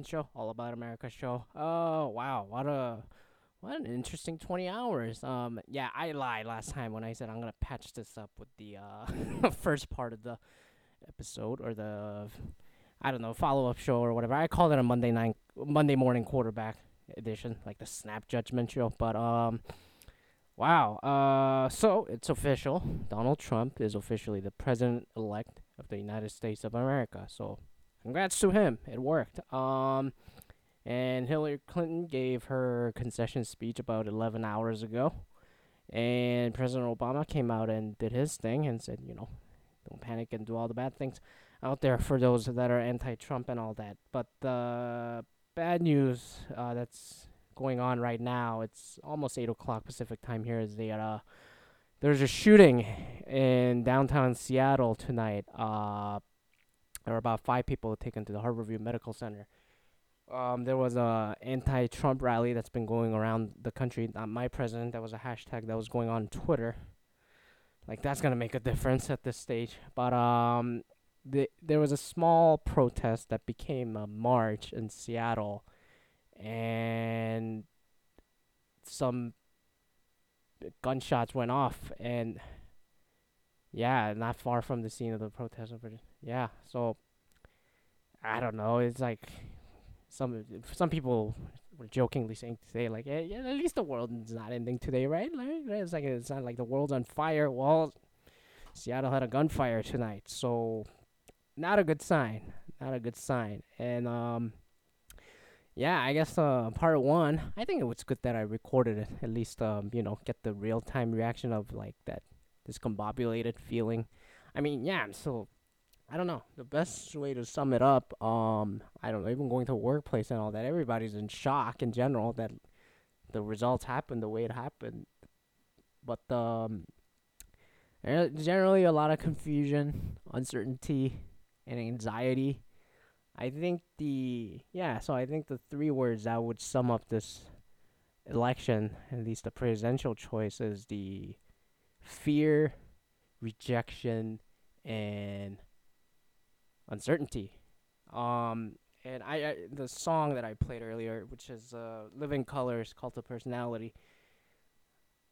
American Show, All About America Show. Oh, wow. What a. What an interesting 20 hours. Um, yeah, I lied last time when I said I'm gonna patch this up with the uh first part of the episode or the I don't know follow up show or whatever. I called it a Monday night, Monday morning quarterback edition, like the snap judgment show. But um, wow. Uh, so it's official. Donald Trump is officially the president elect of the United States of America. So congrats to him. It worked. Um, and Hillary Clinton gave her concession speech about 11 hours ago. And President Obama came out and did his thing and said, you know, don't panic and do all the bad things out there for those that are anti-Trump and all that. But the bad news uh, that's going on right now, it's almost eight o'clock Pacific time here. Is that uh, there's a shooting in downtown Seattle tonight. Uh, there were about five people taken to the Harborview Medical Center. Um, there was a anti-Trump rally that's been going around the country. Not my president. That was a hashtag that was going on Twitter. Like that's gonna make a difference at this stage. But um, the there was a small protest that became a march in Seattle, and some gunshots went off, and yeah, not far from the scene of the protest. Yeah, so I don't know. It's like some some people were jokingly saying today, like, yeah, yeah, at least the world is not ending today, right? Like, it's like it's not like the world's on fire. Well, Seattle had a gunfire tonight, so not a good sign. Not a good sign. And um, yeah, I guess uh, part one. I think it was good that I recorded it. At least um, you know, get the real time reaction of like that discombobulated feeling. I mean, yeah, I'm still I don't know. The best way to sum it up, um, I don't know, even going to workplace and all that, everybody's in shock in general that the results happened the way it happened. But um generally a lot of confusion, uncertainty, and anxiety. I think the yeah, so I think the three words that would sum up this election, at least the presidential choice, is the fear, rejection, and uncertainty. Um, and I, I, the song that I played earlier, which is uh, "Living Colour's," Cult of Personality.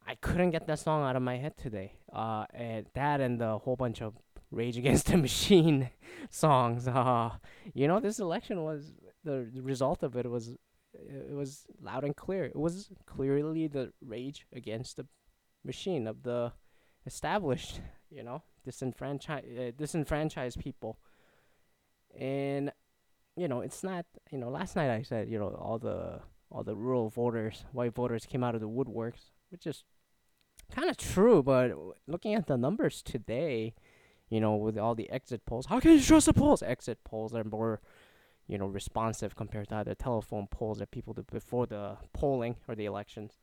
I couldn't get that song out of my head today. Uh, and that and the whole bunch of Rage Against the Machine songs. Uh, you know, this election was the, result of it was it was loud and clear. It was clearly the rage against the machine of the established, you know, disenfranchised uh, disenfranchised people and you know it's not you know last night I said you know all the all the rural voters white voters came out of the woodworks which is kind of true but looking at the numbers today you know with all the exit polls how can you trust the polls exit polls are more you know responsive compared to other telephone polls that people did before the polling or the elections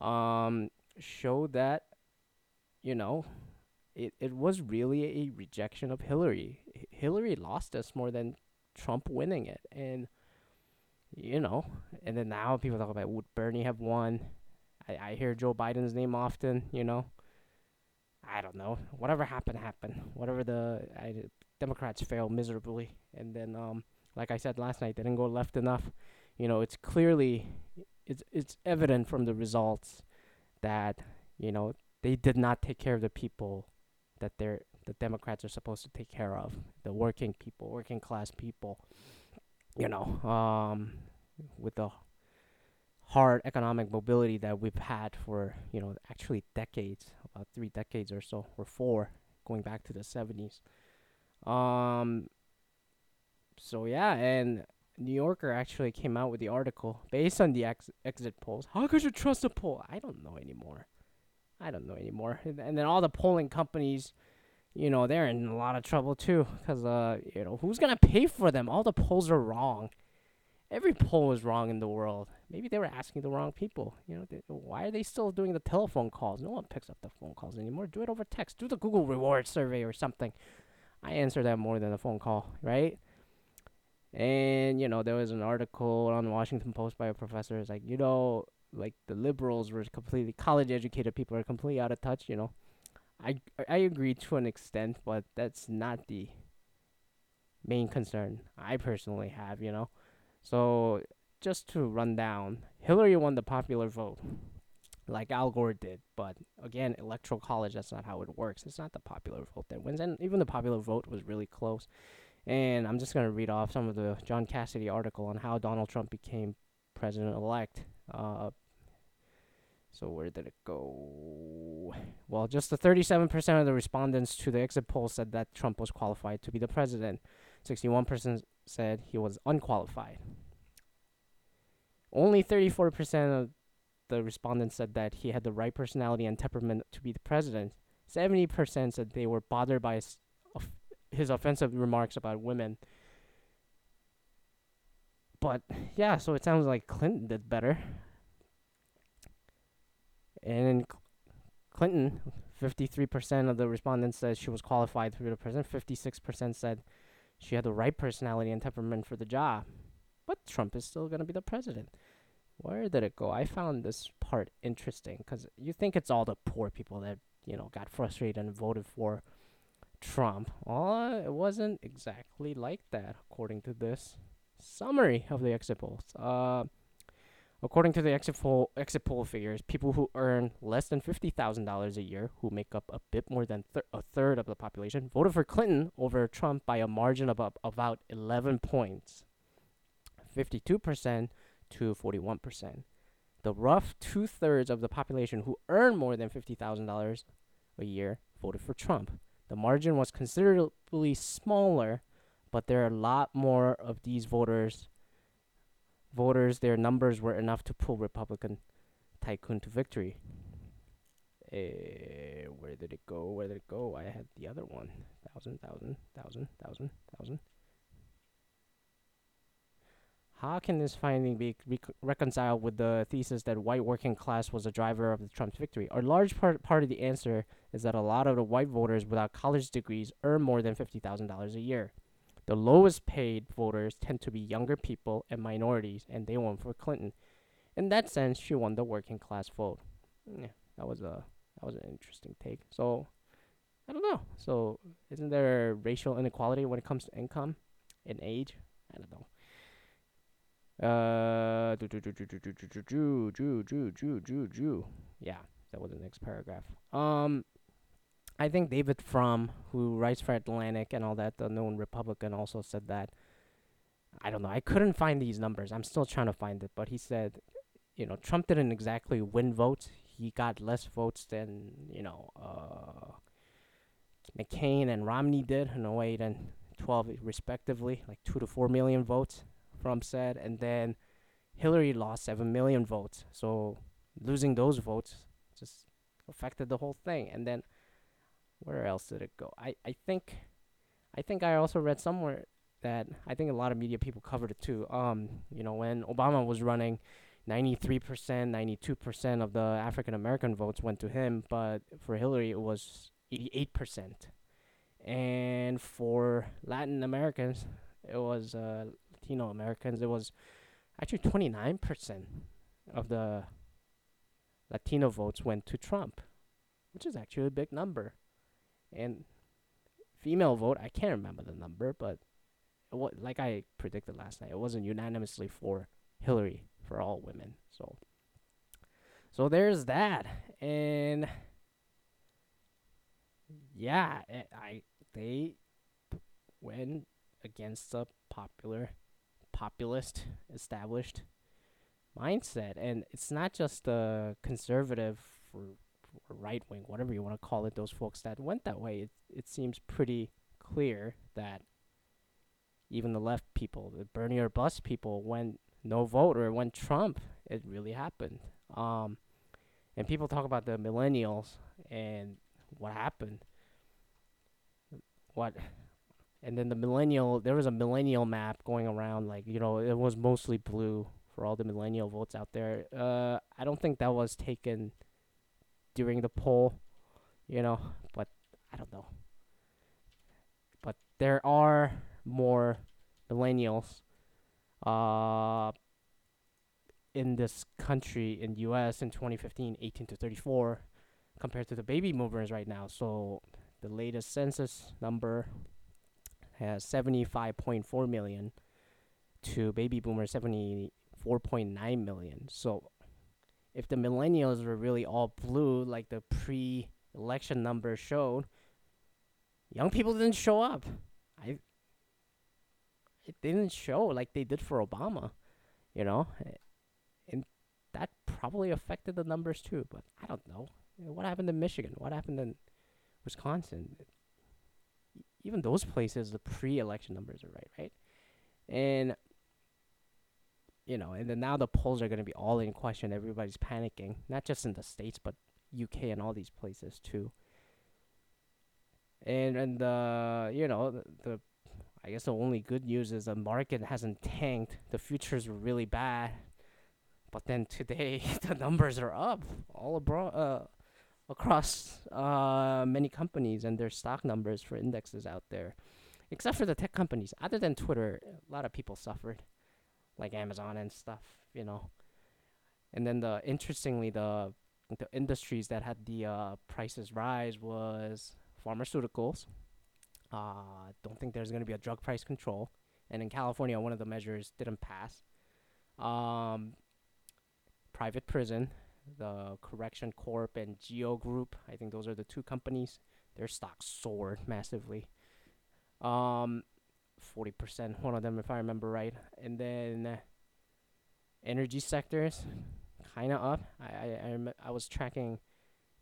um show that you know it, it was really a rejection of Hillary. Hillary lost us more than Trump winning it. And, you know, and then now people talk about would Bernie have won? I, I hear Joe Biden's name often, you know. I don't know. Whatever happened, happened. Whatever the I, Democrats failed miserably. And then, um, like I said last night, they didn't go left enough. You know, it's clearly, it's, it's evident from the results that, you know, they did not take care of the people that they're the Democrats are supposed to take care of the working people, working class people. You know, um, with the hard economic mobility that we've had for you know actually decades, about three decades or so, or four, going back to the seventies. Um. So yeah, and New Yorker actually came out with the article based on the ex- exit polls. How could you trust a poll? I don't know anymore. I don't know anymore. And, and then all the polling companies, you know, they're in a lot of trouble too, because uh, you know, who's gonna pay for them? All the polls are wrong. Every poll is wrong in the world. Maybe they were asking the wrong people. You know, they, why are they still doing the telephone calls? No one picks up the phone calls anymore. Do it over text. Do the Google reward survey or something. I answer that more than a phone call, right? And you know, there was an article on the Washington Post by a professor. It's like, you know, like the liberals were completely college educated people are completely out of touch. You know, I I agree to an extent, but that's not the main concern I personally have. You know, so just to run down, Hillary won the popular vote like Al Gore did. But again, electoral college, that's not how it works. It's not the popular vote that wins. And even the popular vote was really close. And I'm just going to read off some of the John Cassidy article on how Donald Trump became president elect. Uh, so where did it go? Well, just the 37% of the respondents to the exit poll said that Trump was qualified to be the president. 61% said he was unqualified. Only 34% of the respondents said that he had the right personality and temperament to be the president. 70% said they were bothered by his, his offensive remarks about women. But yeah, so it sounds like Clinton did better. And Clinton, 53% of the respondents said she was qualified to be the president. 56% said she had the right personality and temperament for the job. But Trump is still going to be the president. Where did it go? I found this part interesting because you think it's all the poor people that you know got frustrated and voted for Trump. Well, it wasn't exactly like that, according to this summary of the exit polls. Uh, according to the exit poll exit poll figures, people who earn less than fifty thousand dollars a year, who make up a bit more than thir- a third of the population, voted for Clinton over Trump by a margin of about eleven points. Fifty-two percent to 41%. The rough two thirds of the population who earn more than $50,000 a year voted for Trump. The margin was considerably smaller, but there are a lot more of these voters. Voters, their numbers were enough to pull Republican tycoon to victory. Uh, where did it go? Where did it go? I had the other one. Thousand, thousand, thousand, thousand, thousand. How can this finding be rec- reconciled with the thesis that white working class was a driver of the Trump's victory? A large part, part of the answer is that a lot of the white voters without college degrees earn more than $50,000 a year. The lowest paid voters tend to be younger people and minorities, and they won for Clinton. In that sense, she won the working class vote. Yeah, that was a that was an interesting take. So, I don't know. So, isn't there racial inequality when it comes to income and age? I don't know. Uh, do, do, do, do, do, do, do, do, do, do, do, do, do. Yeah, that was the next paragraph. Um, I think David Frum, who writes for Atlantic and all that, the known Republican, also said that. I don't know. I couldn't find these numbers. I'm still trying to find it, but he said, you know, Trump didn't exactly win votes. He got less votes than you know, uh, McCain and Romney did in 08 and 12 respectively, like two to four million votes. Trump said, and then Hillary lost seven million votes. So losing those votes just affected the whole thing. And then where else did it go? I, I think I think I also read somewhere that I think a lot of media people covered it too. Um, you know, when Obama was running, 93%, 92% of the African American votes went to him, but for Hillary it was 88%. And for Latin Americans, it was uh, Latino Americans, it was actually 29% of the Latino votes went to Trump, which is actually a big number. And female vote, I can't remember the number, but what like I predicted last night, it wasn't unanimously for Hillary for all women. So so there's that. And yeah, it, eh, I they went against the popular populist established mindset and it's not just the conservative or, right wing whatever you want to call it those folks that went that way it, it seems pretty clear that even the left people the bernie or bust people went no vote or went trump it really happened. Um and people talk about the millennials and what happened. What and then the millennial there was a millennial map going around like you know it was mostly blue for all the millennial votes out there. Uh i don't think that was taken during the poll you know but i don't know but there are more millennials uh in this country in U.S. in 2015, 18 to 34, compared to the baby boomers right now. So the latest census number has 75.4 million to baby boomers 74.9 million. So if the millennials were really all blue like the pre-election numbers showed, young people didn't show up. I it didn't show like they did for Obama, you know, and that probably affected the numbers too. But I don't know what happened in Michigan. What happened in Wisconsin? Even those places, the pre-election numbers are right, right? And you know, and then now the polls are going to be all in question. Everybody's panicking, not just in the states, but UK and all these places too. And and the you know the, the I guess the only good news is the market hasn't tanked. The futures were really bad, but then today the numbers are up all abroad, uh, across uh, many companies and their stock numbers for indexes out there, except for the tech companies. Other than Twitter, a lot of people suffered, like Amazon and stuff, you know. And then the interestingly the the industries that had the uh, prices rise was pharmaceuticals uh, don't think there's going to be a drug price control. And in California, one of the measures didn't pass. Um, private prison, the Correction Corp and Geo Group, I think those are the two companies. Their stocks soared massively. Um, 40%, one of them, if I remember right. And then energy sectors, kind of up. I, I, I, rem- I was tracking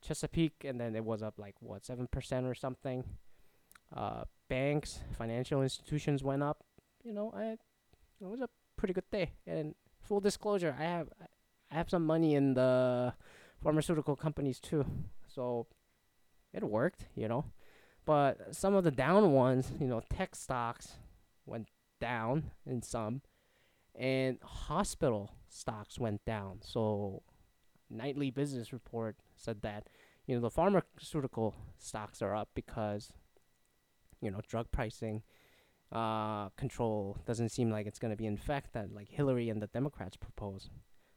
Chesapeake, and then it was up like, what, 7% or something. Uh, banks, financial institutions went up. You know, I, it was a pretty good day. And full disclosure, I have I have some money in the pharmaceutical companies too, so it worked. You know, but some of the down ones, you know, tech stocks went down in some, and hospital stocks went down. So, nightly business report said that you know the pharmaceutical stocks are up because you know drug pricing uh, control doesn't seem like it's going to be in fact that like Hillary and the Democrats propose.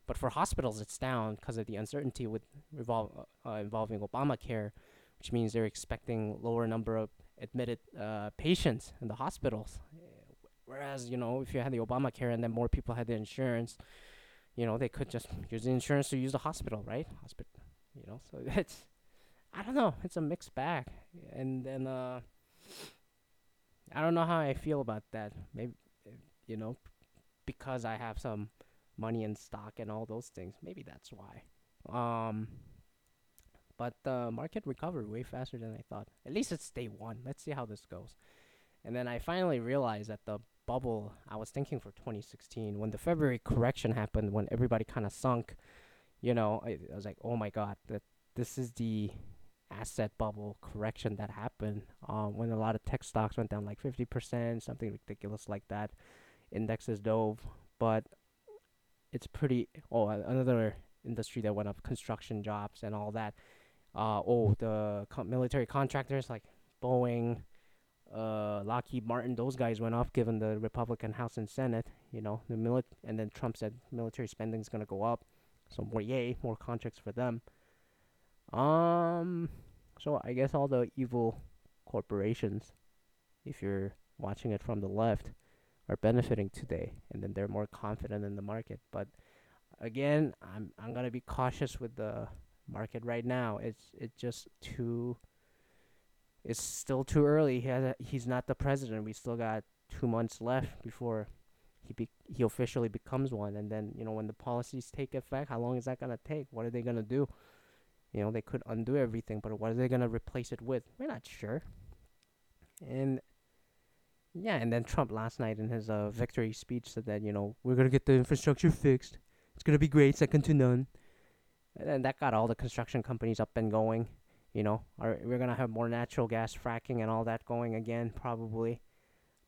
But for hospitals, it's down because of the uncertainty with revol- uh, involving Obamacare, which means they're expecting lower number of admitted uh, patients in the hospitals. Whereas you know if you had the Obamacare and then more people had the insurance, you know they could just use the insurance to use the hospital, right? Hospital, you know. So it's I don't know. It's a mixed bag, and then uh I don't know how I feel about that. Maybe you know, because I have some money in stock and all those things. Maybe that's why. Um, but the market recovered way faster than I thought. At least it's day one. Let's see how this goes. And then I finally realized that the bubble I was thinking for 2016, when the February correction happened, when everybody kind of sunk, you know, I, I was like, oh my god, that this is the asset bubble correction that happened um, when a lot of tech stocks went down like 50%, something ridiculous like that. Indexes dove, but it's pretty. Oh, another industry that went up, construction jobs and all that. Uh, oh, the co- military contractors like Boeing, uh, Lockheed Martin, those guys went off given the Republican House and Senate. You know, the milit, and then Trump said military spending is gonna go up, so more yay, more contracts for them. Um, so I guess all the evil corporations, if you're watching it from the left, are benefiting today, and then they're more confident in the market. But again, I'm I'm gonna be cautious with the market right now. It's it's just too. It's still too early. He has a, he's not the president. We still got two months left before he be, he officially becomes one. And then you know when the policies take effect, how long is that gonna take? What are they gonna do? You know, they could undo everything, but what are they gonna replace it with? We're not sure. And yeah, and then Trump last night in his uh, victory speech said that you know we're gonna get the infrastructure fixed. It's gonna be great, second to none. And that got all the construction companies up and going. You know, are we're gonna have more natural gas fracking and all that going again probably.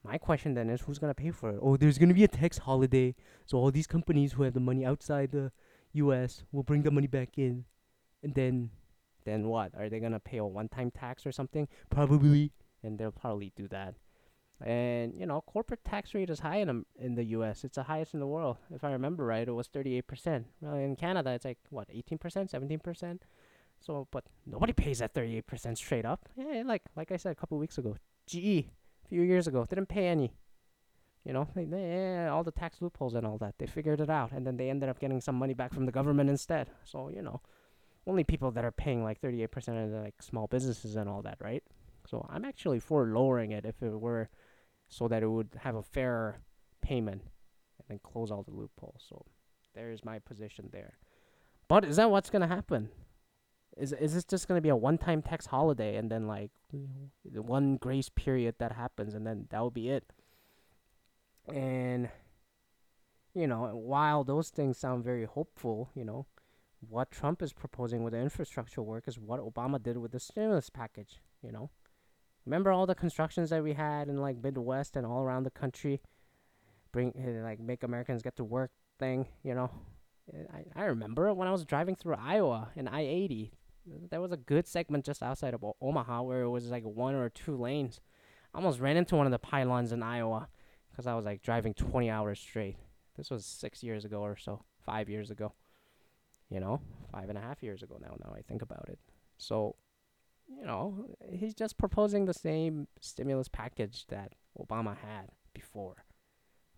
My question then is who's gonna pay for it? Oh, there's gonna be a tax holiday, so all these companies who have the money outside the U.S. will bring the money back in. And then, then what? Are they gonna pay a one-time tax or something? Probably, and they'll probably do that. And you know, corporate tax rate is high in Am- in the U.S. It's the highest in the world. If I remember right, it was 38%. Well, in Canada, it's like what 18%, 17%. So, but nobody pays that 38% straight up. Yeah, like like I said a couple weeks ago, GE a few years ago didn't pay any. You know, they, they, eh, all the tax loopholes and all that. They figured it out, and then they ended up getting some money back from the government instead. So you know, only people that are paying like 38% are the, like small businesses and all that, right? So I'm actually for lowering it if it were so that it would have a fairer payment and then close all the loopholes. So there's my position there. But is that what's gonna happen? Is is this just gonna be a one-time tax holiday and then like one grace period that happens and then that will be it? And you know, while those things sound very hopeful, you know, what Trump is proposing with the infrastructure work is what Obama did with the stimulus package. You know, remember all the constructions that we had in like Midwest and all around the country, bring uh, like make Americans get to work thing. You know, I I remember when I was driving through Iowa in I eighty. There was a good segment just outside of Omaha where it was like one or two lanes. I almost ran into one of the pylons in Iowa because I was like driving 20 hours straight. This was six years ago or so, five years ago you know, five and a half years ago now. Now I think about it. So, you know, he's just proposing the same stimulus package that Obama had before.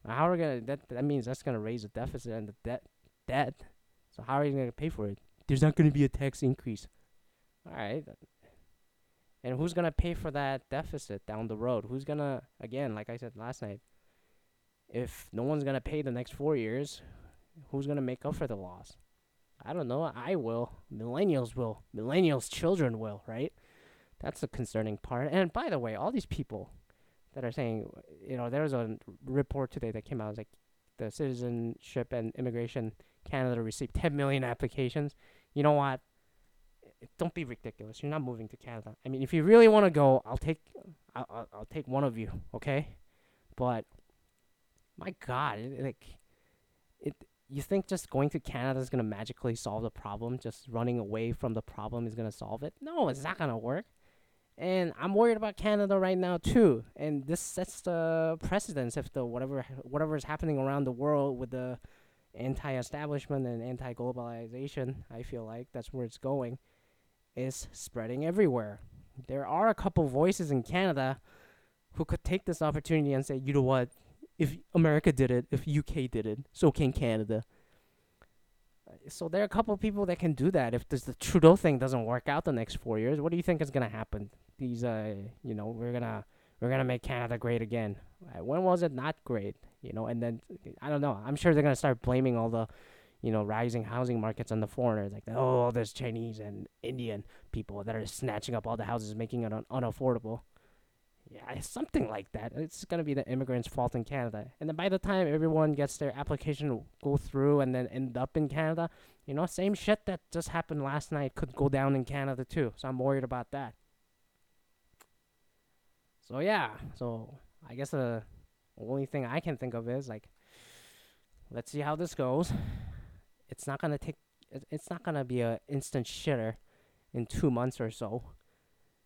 Now, How are we gonna? That that means that's gonna raise the deficit and the debt. Debt. So how are you gonna pay for it? There's not gonna be a tax increase. All right. And who's gonna pay for that deficit down the road? Who's gonna again, like I said last night, if no one's gonna pay the next four years, who's gonna make up for the loss? I don't know. I will. Millennials will. Millennials' children will, right? That's the concerning part. And by the way, all these people that are saying, you know, there was a report today that came out. Like the Citizenship and Immigration Canada received 10 million applications. You know what? Don't be ridiculous. You're not moving to Canada. I mean, if you really want to go, I'll take, I'll, I'll, I'll take one of you, okay? But my God, it, like, it you think just going to Canada is gonna magically solve the problem? Just running away from the problem is gonna solve it? No, it's not gonna work. And I'm worried about Canada right now too. And this sets the precedence if the whatever whatever is happening around the world with the anti-establishment and anti-globalization. I feel like that's where it's going. Is spreading everywhere. There are a couple voices in Canada who could take this opportunity and say, you know what, if America did it, if UK did it, so can Canada. So there are a couple people that can do that. If this the Trudeau thing doesn't work out the next four years, what do you think is gonna happen? These, uh, you know, we're gonna we're gonna make Canada great again. Uh, when was it not great? You know, and then I don't know. I'm sure they're gonna start blaming all the, you know, rising housing markets on the foreigners. Like, oh, there's Chinese and Indian people that are snatching up all the houses, making it un- unaffordable. Yeah, something like that. It's gonna be the immigrants' fault in Canada. And then by the time everyone gets their application go through and then end up in Canada, you know, same shit that just happened last night could go down in Canada too. So I'm worried about that. So yeah, so I guess the only thing I can think of is like, let's see how this goes. It's not gonna take. It's not gonna be a instant shitter in two months or so.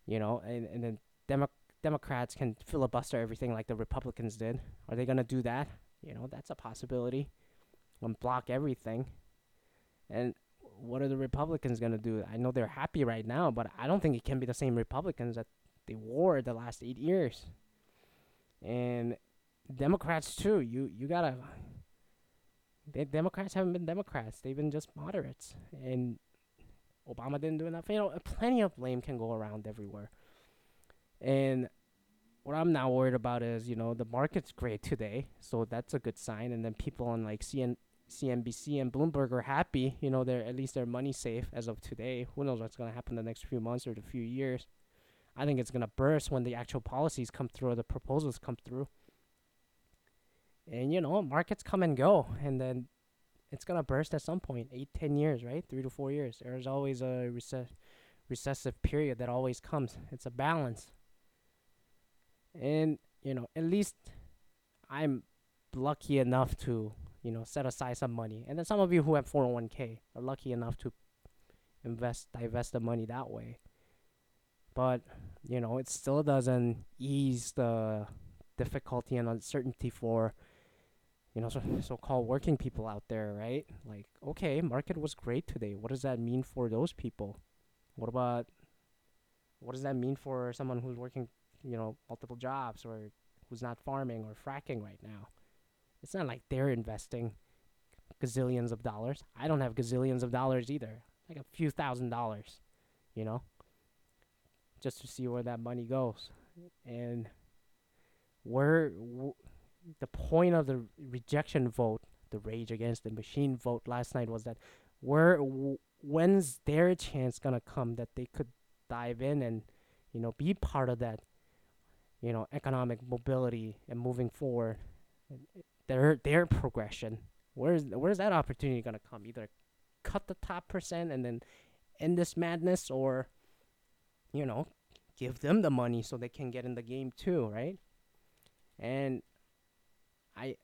You know, and and then Demo- Democrats can filibuster everything like the Republicans did. Are they gonna do that? You know, that's a possibility. And block everything. And what are the Republicans gonna do? I know they're happy right now, but I don't think it can be the same Republicans that they wore the last eight years. And Democrats too. You you gotta. The Democrats haven't been Democrats. They've been just moderates, and Obama didn't do enough. You know, plenty of blame can go around everywhere. And what I'm now worried about is, you know, the market's great today, so that's a good sign. And then people on like CN, CNBC and Bloomberg are happy. You know, they're at least their money safe as of today. Who knows what's gonna happen the next few months or the few years? I think it's gonna burst when the actual policies come through or the proposals come through. And you know, markets come and go, and then it's gonna burst at some point. Eight, ten years, right? Three to four years. There's always a recess, recessive period that always comes. It's a balance. And you know, at least I'm lucky enough to you know set aside some money. And then some of you who have 401k are lucky enough to invest, divest the money that way. But you know, it still doesn't ease the difficulty and uncertainty for you know so, so-called working people out there right? Like okay market was great today. What does that mean for those people? What about what does that mean for someone who's working you know multiple jobs or who's not farming or fracking right now? It's not like they're investing gazillions of dollars. I don't have gazillions of dollars either. Like a few thousand dollars you know just to see where that money goes. And where w- the point of the rejection vote, the rage against the machine vote last night was that where w- when's their chance gonna come that they could dive in and you know be part of that you know economic mobility and moving forward uh, their their progression? Where's where's that opportunity gonna come? Either cut the top percent and then end this madness or you know give them the money so they can get in the game too right? And I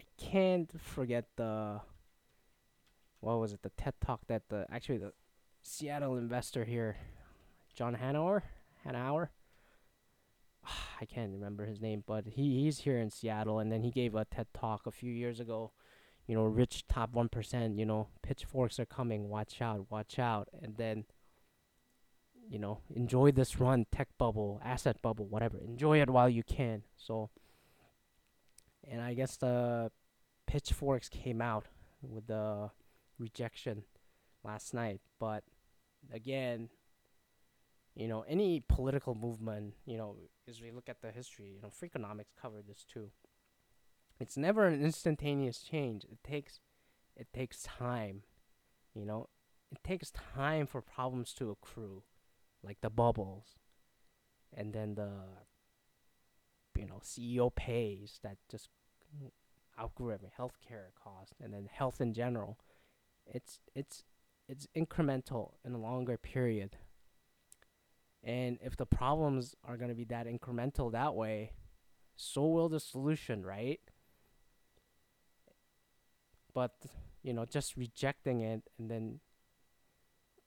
I can't forget the what was it? The TED talk that the actually the Seattle investor here John Hanauer Hanauer I can't remember his name but he he's here in Seattle and then he gave a TED talk a few years ago you know rich top 1% you know pitchforks are coming watch out watch out and then you know enjoy this run tech bubble asset bubble whatever enjoy it while you can. So and I guess the pitchforks came out with the rejection last night. But again, you know, any political movement, you know, as we look at the history, you know, Freakonomics covered this too. It's never an instantaneous change. It takes it takes time. You know, it takes time for problems to accrue, like the bubbles, and then the you know CEO pays that just outgrew every healthcare cost, and then health in general. It's it's it's incremental in a longer period. And if the problems are going to be that incremental that way, so will the solution, right? But you know, just rejecting it and then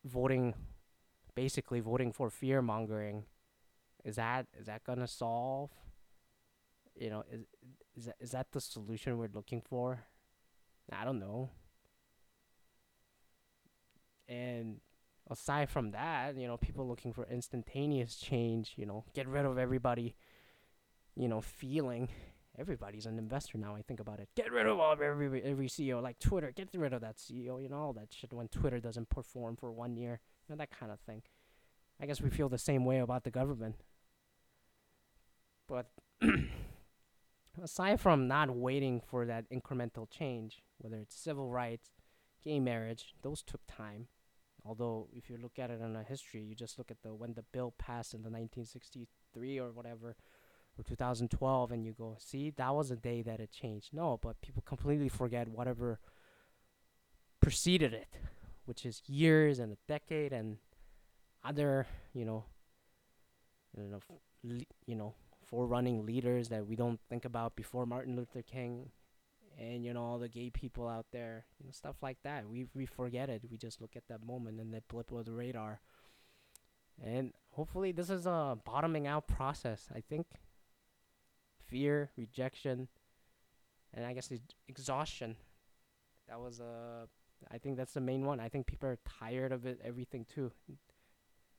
voting basically voting for fear mongering is that is that going to solve you know is is that is that the solution we're looking for? I don't know. And aside from that you know people looking for instantaneous change you know get rid of everybody you know feeling. Everybody's an investor now i think about it. Get rid of all every every ceo like twitter get rid of that ceo you know all that shit when twitter doesn't perform for one year you know that kind of thing. I guess we feel the same way about the government. But aside from not waiting for that incremental change, whether it's civil rights, gay marriage, those took time. Although if you look at it in a history, you just look at the when the bill passed in the 1963 or whatever, or 2012, and you go, see, that was a day that it changed. No, but people completely forget whatever preceded it, which is years and a decade and other, you know, you know, you know, forerunning leaders that we don't think about before Martin Luther King and you know all the gay people out there you know stuff like that. We we forget it. We just look at that moment and that blip of the radar. And hopefully this is a bottoming out process. I think fear rejection and i guess exhaustion. That was uh i think that's the main one. I think people are tired of it everything too.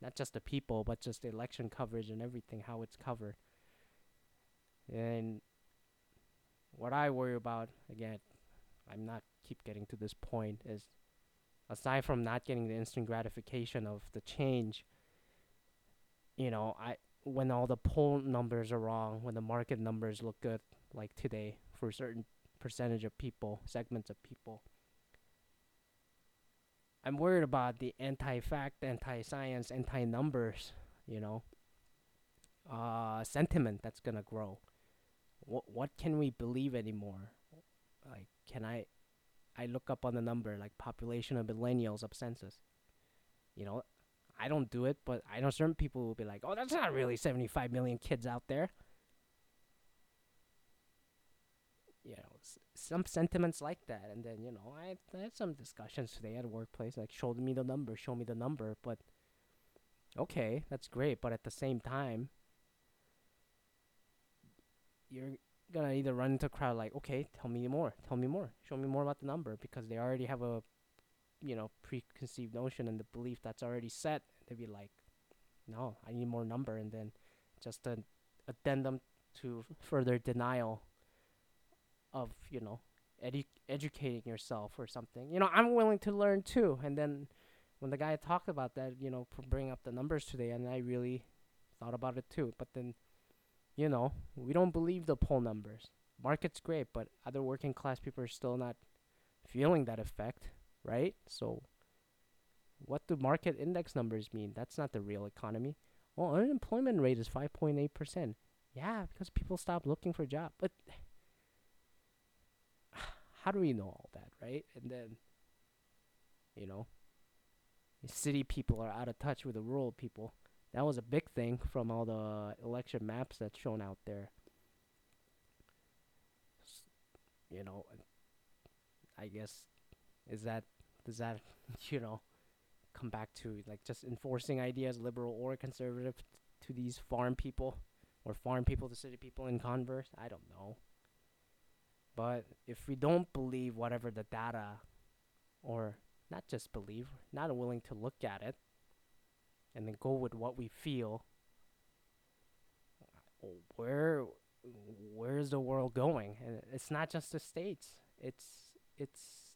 Not just the people but just the election coverage and everything how it's covered and what I worry about, again, I'm not keep getting to this point, is aside from not getting the instant gratification of the change, you know, I when all the poll numbers are wrong, when the market numbers look good, like today, for a certain percentage of people, segments of people, I'm worried about the anti-fact, anti-science, anti-numbers, you know, uh, sentiment that's gonna grow what what can we believe anymore? Like, can I, I look up on the number like population of millennials of census. You know, I don't do it, but I know certain people will be like, "Oh, that's not really 75 million kids out there." You know, s- some sentiments like that, and then you know, I, I had some discussions today at workplace, like, "Show me the number, show me the number," but okay, that's great, but at the same time, you're gonna either run into a crowd like, okay, tell me more, tell me more, show me more about the number because they already have a, you know, preconceived notion and the belief that's already set. They'd be like, no, I need more number, and then just an addendum to further denial of you know edu- educating yourself or something. You know, I'm willing to learn too. And then when the guy talked about that, you know, bring up the numbers today, and I really thought about it too. But then, you know, we don't believe the poll numbers. Market's great, but other working class people are still not feeling that effect, right? So, what do market index numbers mean? That's not the real economy. Well, unemployment rate is 5.8%. Yeah, because people stop looking for a job. But how do we know all that, right? And then, you know, city people are out of touch with the rural people. That was a big thing from all the election maps that's shown out there. You know, I guess is that does that you know come back to like just enforcing ideas, liberal or conservative, to these farm people or farm people to city people in converse? I don't know. But if we don't believe whatever the data, or not just believe, not willing to look at it, and then go with what we feel, where where's the world going? And it's not just the states. It's it's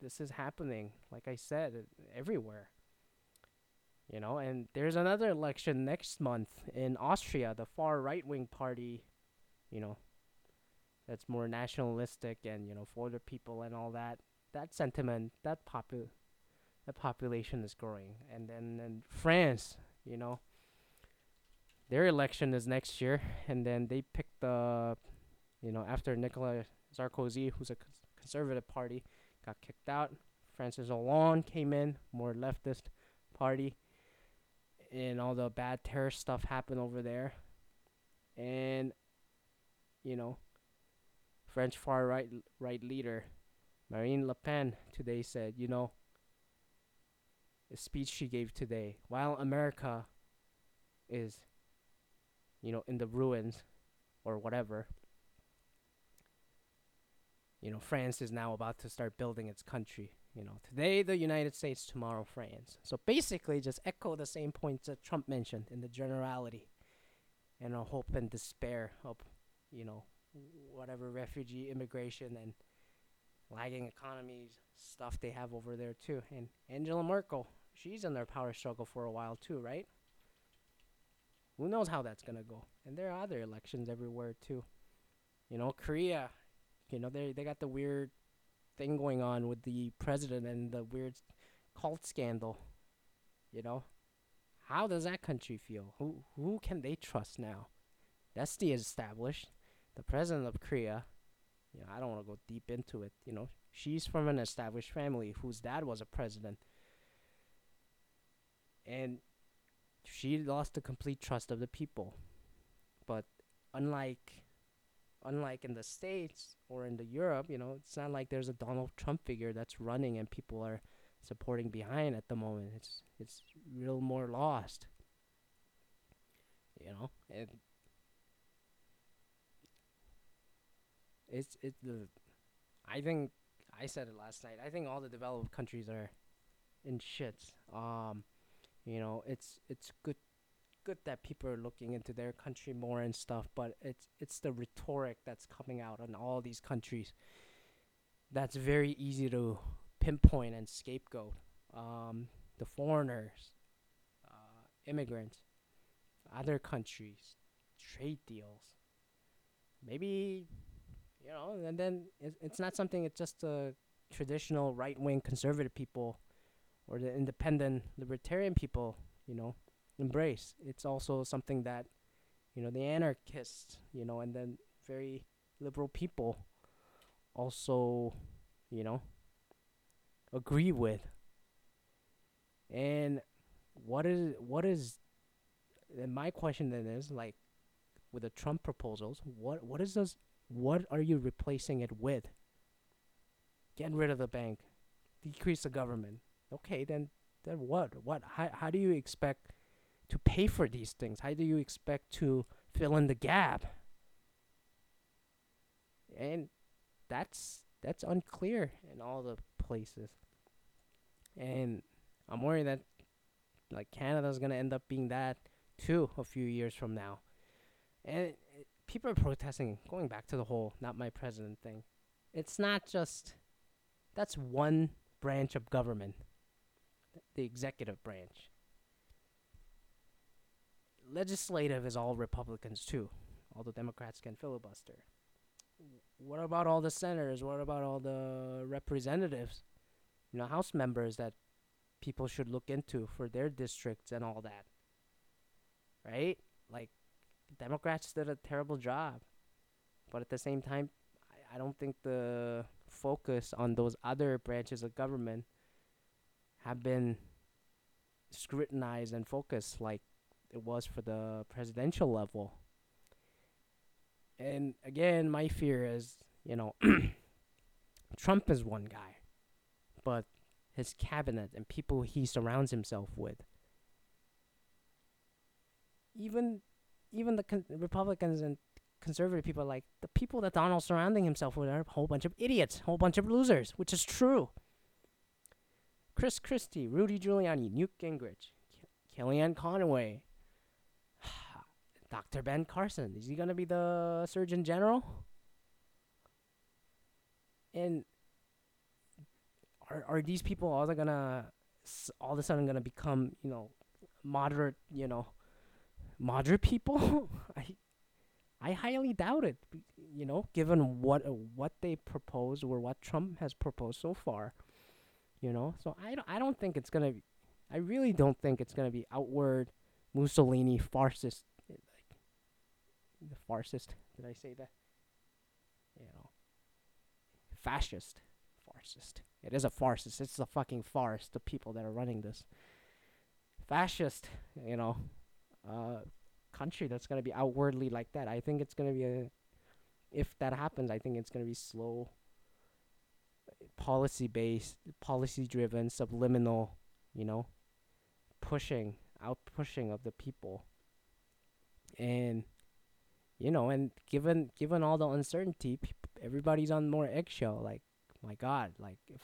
this is happening, like I said, everywhere. You know, and there's another election next month in Austria, the far right wing party, you know, that's more nationalistic and, you know, for the people and all that. That sentiment, that popu- that population is growing. And then in France, you know, their election is next year and then they picked the you know, after Nicolas Sarkozy, who's a conservative party, got kicked out. Francis Hollande came in, more leftist party, and all the bad terror stuff happened over there. And you know, French far right right leader Marine Le Pen today said, you know, speech she gave today, while America is, you know, in the ruins or whatever, you know, France is now about to start building its country. You know, today the United States, tomorrow France. So basically, just echo the same points that Trump mentioned in the generality, and a hope and despair of, you know, whatever refugee immigration and lagging economies stuff they have over there too. And Angela Merkel, she's in their power struggle for a while too, right? Who knows how that's gonna go? And there are other elections everywhere too. You know, Korea, you know, they they got the weird thing going on with the president and the weird cult scandal. You know, how does that country feel? Who who can they trust now? That's the established. The president of Korea. You know, I don't want to go deep into it. You know, she's from an established family whose dad was a president, and she lost the complete trust of the people. But unlike unlike in the states or in the Europe, you know, it's not like there's a Donald Trump figure that's running and people are supporting behind at the moment. It's it's real more lost. You know, and it's it's the I think I said it last night. I think all the developed countries are in shits. Um, you know, it's it's good good that people are looking into their country more and stuff, but it's it's the rhetoric that's coming out in all these countries that's very easy to pinpoint and scapegoat. Um, the foreigners, uh, immigrants, other countries, trade deals. Maybe, you know, and then it's, not something it's just the traditional right wing conservative people or the independent libertarian people, you know, embrace. It's also something that, you know, the anarchists, you know, and then very liberal people also, you know, agree with. And what is what is and my question then is like with the Trump proposals, what what is this what are you replacing it with? Get rid of the bank, decrease the government. Okay, then then what? What how how do you expect to pay for these things? How do you expect to fill in the gap? and that's that's unclear in all the places. And I'm worried that like Canada's gonna end up being that too a few years from now. And people are protesting, going back to the whole "not my president" thing. It's not just that's one branch of government, the executive branch. Legislative is all Republicans too. The Democrats can filibuster. What about all the senators? What about all the representatives? You know, House members that people should look into for their districts and all that. Right? Like, Democrats did a terrible job. But at the same time, I, I don't think the focus on those other branches of government have been scrutinized and focused like it was for the presidential level. And again, my fear is, you know, Trump is one guy, but his cabinet and people he surrounds himself with, even even the con- Republicans and conservative people like the people that Donald's surrounding himself with are a whole bunch of idiots, a whole bunch of losers, which is true. Chris Christie, Rudy Giuliani, Newt Gingrich, Ke- Kellyanne Conway, Dr. Ben Carson. Is he going to be the Surgeon General? And are are these people all going to all of a sudden going to become, you know, moderate, you know, moderate people? I I highly doubt it, you know, given what uh, what they propose or what Trump has proposed so far. You know, so I don't, I don't think it's gonna be, I really don't think it's gonna be outward Mussolini farcist, eh, like the farcist. Did I say that? You know, fascist, farcist. It is a farcist. It's a fucking farce. The people that are running this fascist, you know, uh, country that's gonna be outwardly like that. I think it's gonna be a, if that happens, I think it's gonna be slow policy based, policy driven, subliminal, you know, pushing, out pushing of the people. And you know, and given given all the uncertainty, everybody's on more eggshell. Like, my God, like if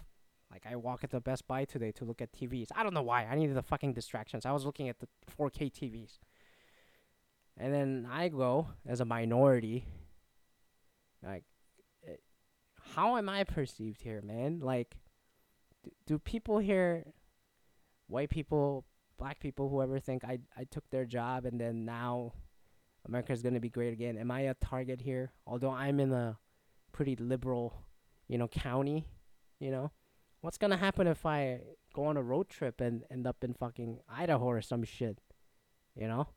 like I walk into Best Buy today to look at TVs. I don't know why. I needed the fucking distractions. I was looking at the 4K TVs. And then I go as a minority. Like eh, how am I perceived here, man? Like, do, do people here, white people, black people, whoever, think I I took their job and then now America's gonna be great again? Am I a target here? Although I'm in a pretty liberal, you know, county, you know, what's gonna happen if I go on a road trip and end up in fucking Idaho or some shit, you know?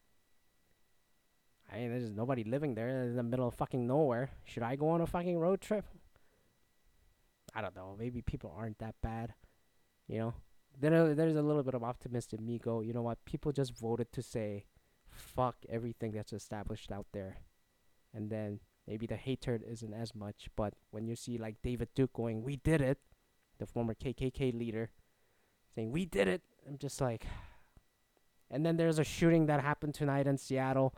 Mean, there's nobody living there in the middle of fucking nowhere. Should I go on a fucking road trip? I don't know. Maybe people aren't that bad. You know, there uh, there's a little bit of optimism in me. Go, you know what? People just voted to say, "Fuck everything that's established out there," and then maybe the hatred isn't as much. But when you see like David Duke going, "We did it," the former KKK leader, saying, "We did it," I'm just like. And then there's a shooting that happened tonight in Seattle.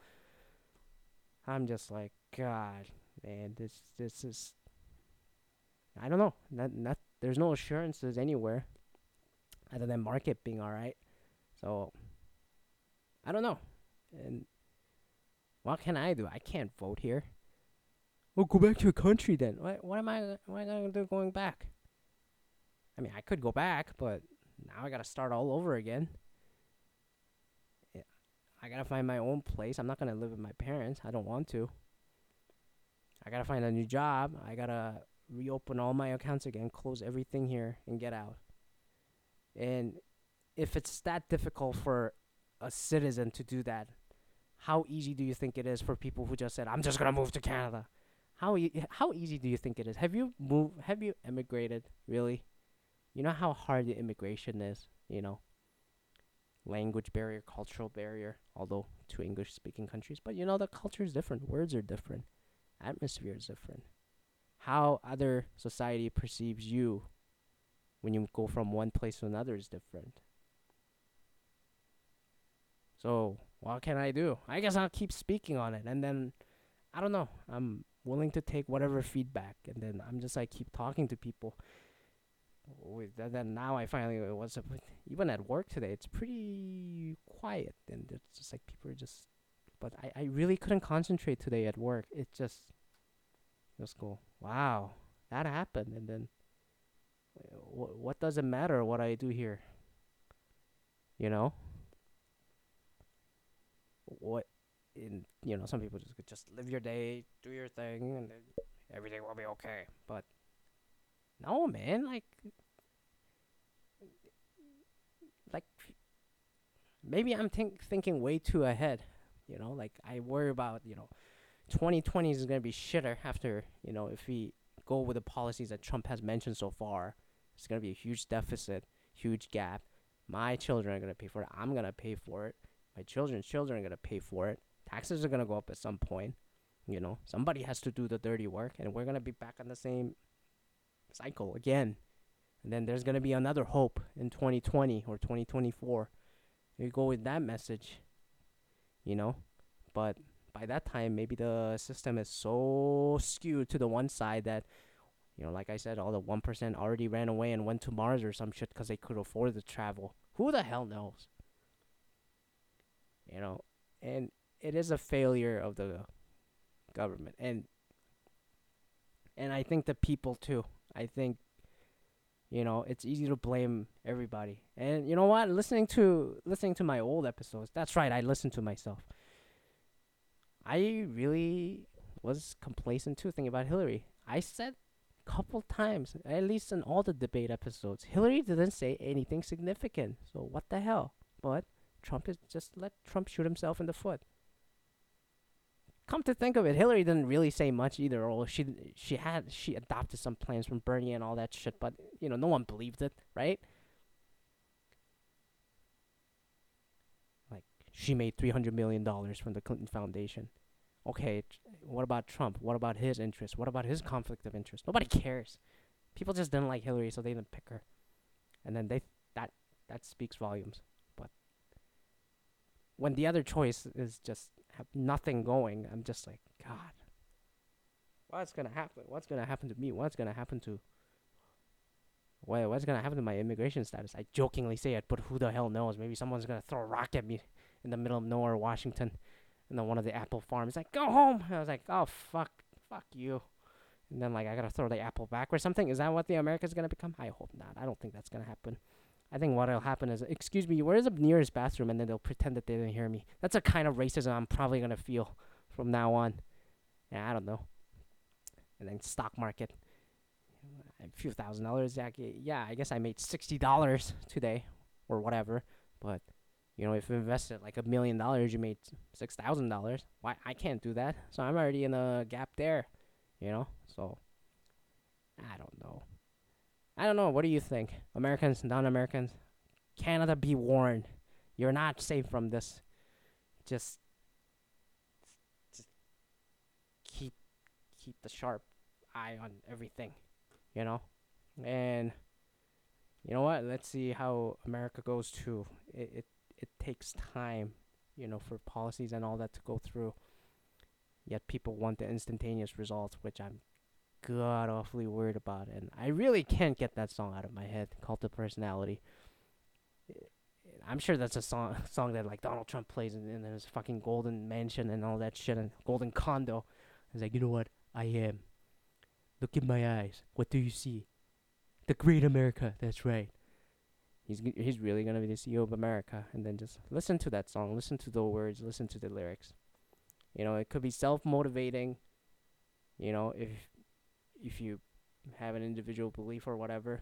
I'm just like, God, man, this this is I don't know. Not, not there's no assurances anywhere other than market being all right. So I don't know. And what can I do? I can't vote here. Well, go back to your country then. What what am I what am I gonna do going back? I mean, I could go back, but now I gotta start all over again. I gotta find my own place. I'm not gonna live with my parents. I don't want to. I gotta find a new job. I gotta reopen all my accounts again, close everything here, and get out. And if it's that difficult for a citizen to do that, how easy do you think it is for people who just said, "I'm just gonna move to Canada"? How e- how easy do you think it is? Have you moved? Have you immigrated? Really? You know how hard the immigration is. You know, language barrier, cultural barrier. Although two English-speaking countries, but you know the culture is different. Words are different. Atmosphere is different how other society perceives you when you go from one place to another is different. So, what can I do? I guess I'll keep speaking on it and then I don't know. I'm willing to take whatever feedback, and then I'm just like keep talking to people. With that, then now I finally with even at work today. It's pretty quiet, and it's just like people are just. But I I really couldn't concentrate today at work. It just just go wow that happened, and then what what does it matter what I do here? You know. What in you know some people just just live your day, do your thing, and everything will be okay. But no, man, like like maybe I'm think thinking way too ahead. You know, like I worry about you know, 2020 is gonna be shitter after you know if we go with the policies that Trump has mentioned so far. It's gonna be a huge deficit, huge gap. My children are gonna pay for it. I'm gonna pay for it. My children's children are gonna pay for it. Taxes are gonna go up at some point. You know, somebody has to do the dirty work, and we're gonna be back on the same cycle again. And then there's gonna be another hope in 2020 or 2024. You go with that message, you know. But by that time, maybe the system is so skewed to the one side that, you know, like I said, all the one percent already ran away and went to Mars or some shit because they could afford the travel. Who the hell knows? You know, and it is a failure of the government and and I think the people too. I think you know, it's easy to blame everybody. And you know what? Listening to listening to my old episodes. That's right, I listened to myself. I really was complacent too thinking about Hillary. I said a couple times, at least in all the debate episodes, Hillary didn't say anything significant. So what the hell? But Trump is just let Trump shoot himself in the foot come to think of it, Hillary didn't really say much either. Or she she had she adopted some plans from Bernie and all that shit, but you know no one believed it, right? Like she made three hundred million dollars from the Clinton Foundation. Okay, what about Trump? What about his interest? What about his conflict of interest? Nobody cares. People just didn't like Hillary, so they didn't pick her. And then they that that speaks volumes. But when the other choice is just have nothing going. I'm just like, God, what's gonna happen? What's gonna happen to me? What's gonna happen to what, what's gonna happen to my immigration status? I jokingly say it, but who the hell knows? Maybe someone's gonna throw a rock at me in the middle of nowhere, Washington, and then one of the apple farms like, go home. And I was like, oh fuck, fuck you. And then like I gotta throw the apple back or something. Is that what the America's gonna become? I hope not. I don't think that's gonna happen. I think what'll happen is, excuse me, where's the nearest bathroom? And then they'll pretend that they didn't hear me. That's a kind of racism I'm probably gonna feel from now on. Yeah, I don't know. And then stock market, a few thousand dollars. Yeah, I guess I made sixty dollars today, or whatever. But you know, if you invested like a million dollars, you made six thousand dollars. Why I can't do that? So I'm already in a gap there. You know, so I don't know. I don't know. What do you think? Americans, non Americans? Canada, be warned. You're not safe from this. Just, just keep keep the sharp eye on everything, you know? And you know what? Let's see how America goes too. It it, it takes time, you know, for policies and all that to go through. Yet people want the instantaneous results, which I'm god awfully worried about, it. and I really can't get that song out of my head. Cult of Personality. I'm sure that's a song song that like Donald Trump plays in, in his fucking golden mansion and all that shit and golden condo. He's like, you know what? I am. Look in my eyes. What do you see? The great America. That's right. He's he's really gonna be the CEO of America. And then just listen to that song. Listen to the words. Listen to the lyrics. You know, it could be self motivating. You know, if if you have an individual belief or whatever.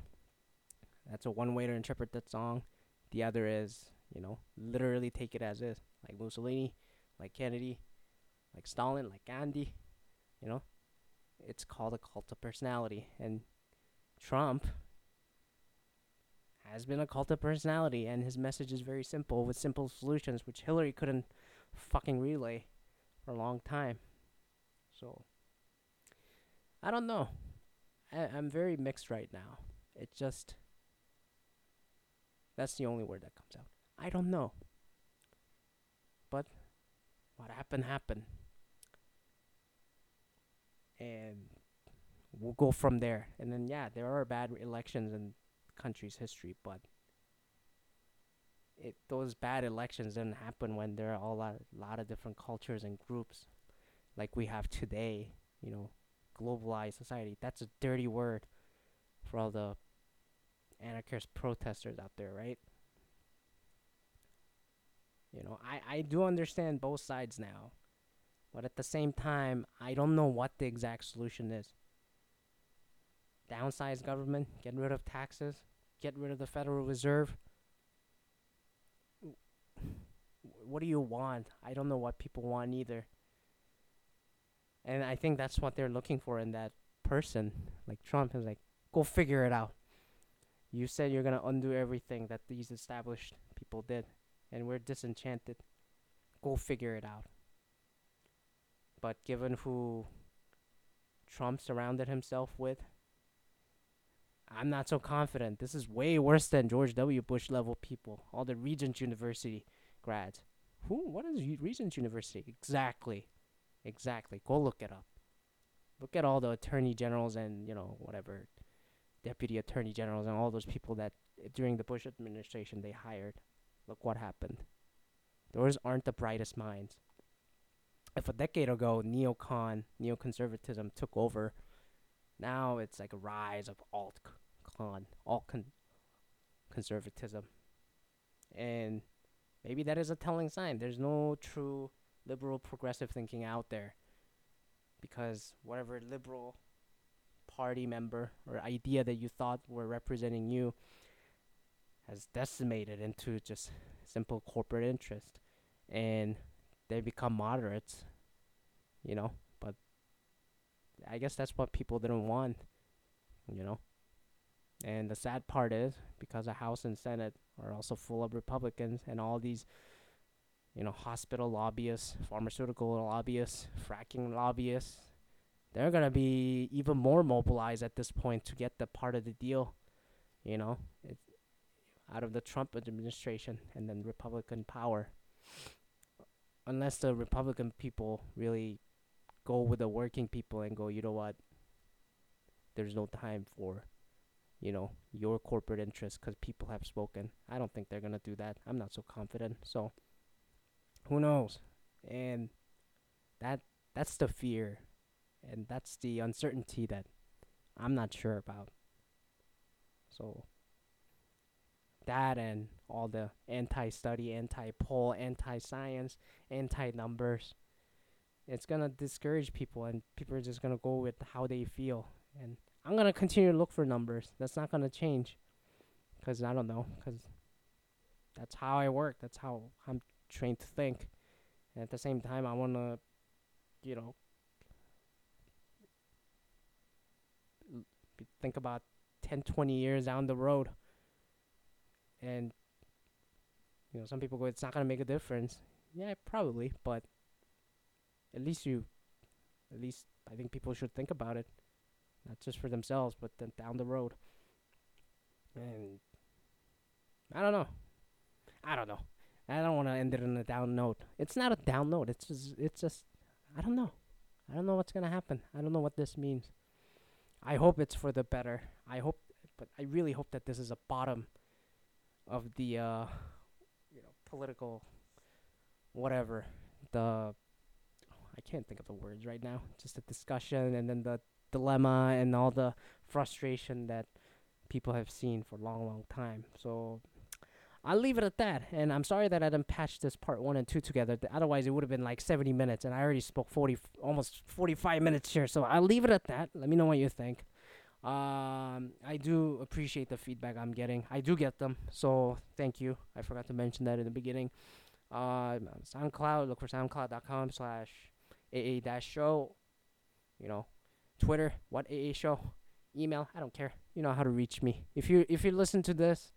That's a one way to interpret that song. The other is, you know, literally take it as is. Like Mussolini, like Kennedy, like Stalin, like Gandhi. You know? It's called a cult of personality. And Trump has been a cult of personality and his message is very simple with simple solutions which Hillary couldn't fucking relay for a long time. So I don't know. I, I'm very mixed right now. It just. That's the only word that comes out. I don't know. But what happened, happened. and we'll go from there. And then yeah, there are bad elections in country's history, but it those bad elections didn't happen when there are a lot lot of different cultures and groups like we have today, you know, globalized society. That's a dirty word for all the anarchist protesters out there, right? You know, I, I do understand both sides now. But at the same time, I don't know what the exact solution is. Downsize government, get rid of taxes, get rid of the Federal Reserve. What do you want? I don't know what people want either. And I think that's what they're looking for in that person. Like Trump is like, go figure it out. You said you're to undo everything that these established people did, and we're disenchanted. Go figure it out. But given who Trump surrounded himself with, I'm not so confident. This is way worse than George W. Bush level people, all the Regent University grads. Who? What is Regent University? Exactly. Exactly. Go look it up. Look at all the attorney generals and, you know, whatever, deputy attorney generals and all those people that eh, during the Bush administration they hired. Look what happened. Those aren't the brightest minds. If a decade ago neocon, neoconservatism took over, now it's like a rise of alt con, alt con- conservatism. And maybe that is a telling sign. There's no true liberal progressive thinking out there. Because whatever liberal party member or idea that you thought were representing you has decimated into just simple corporate interest. And they become moderates you know? But i guess that's what people didn't want you know? And the sad part is because the house and senate are also full of republicans and all these you know, hospital lobbyists, pharmaceutical lobbyists, fracking lobbyists. They're gonna be even more mobilized at this point to get the part of the deal, you know, it, out of the Trump administration and then Republican power. Unless the Republican people really go with the working people and go, you know what, there's no time for, you know, your corporate interests because people have spoken. I don't think they're gonna do that. I'm not so confident. So who knows? And that that's the fear and that's the uncertainty that I'm not sure about. So that and all the anti-study, anti-poll, anti-science, anti-numbers, it's gonna discourage people, and people are just gonna go with how they feel. And I'm gonna continue to look for numbers. That's not gonna change, cause I don't know, cause that's how I work. That's how I'm trained to think. And at the same time, I want to, you know, think about 10, 20 years down the road. And, you know, some people go, it's not going to make a difference. Yeah, probably, but at least you, at least I think people should think about it. Not just for themselves, but then down the road. And I don't know. I don't know. I don't want to end it on a down note. It's not a down note. It's just, it's just, I don't know. I don't know what's gonna happen. I don't know what this means. I hope it's for the better. I hope, but I really hope that this is a bottom of the, uh, you know, political, whatever. The, I can't think of the words right now. Just the discussion and then the dilemma and all the frustration that people have seen for a long, long time. So I'll leave it at that. And I'm sorry that I didn't patch this part one and two together. Otherwise, it would have been like 70 minutes, and I already spoke 40, almost 45 minutes here. So I'll leave it at that. Let me know what you think. Um, I do appreciate the feedback I'm getting. I do get them, so thank you. I forgot to mention that in the beginning. Uh, SoundCloud, look for soundcloud.com slash AA show. You know, Twitter, what AA show. Email, I don't care. You know how to reach me. If you if you listen to this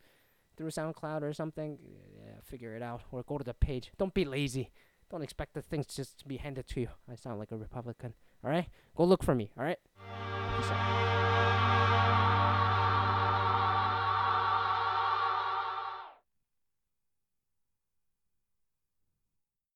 through SoundCloud or something, yeah, figure it out. Or go to the page. Don't be lazy. Don't expect the things just to be handed to you. I sound like a Republican. All right? Go look for me. All right?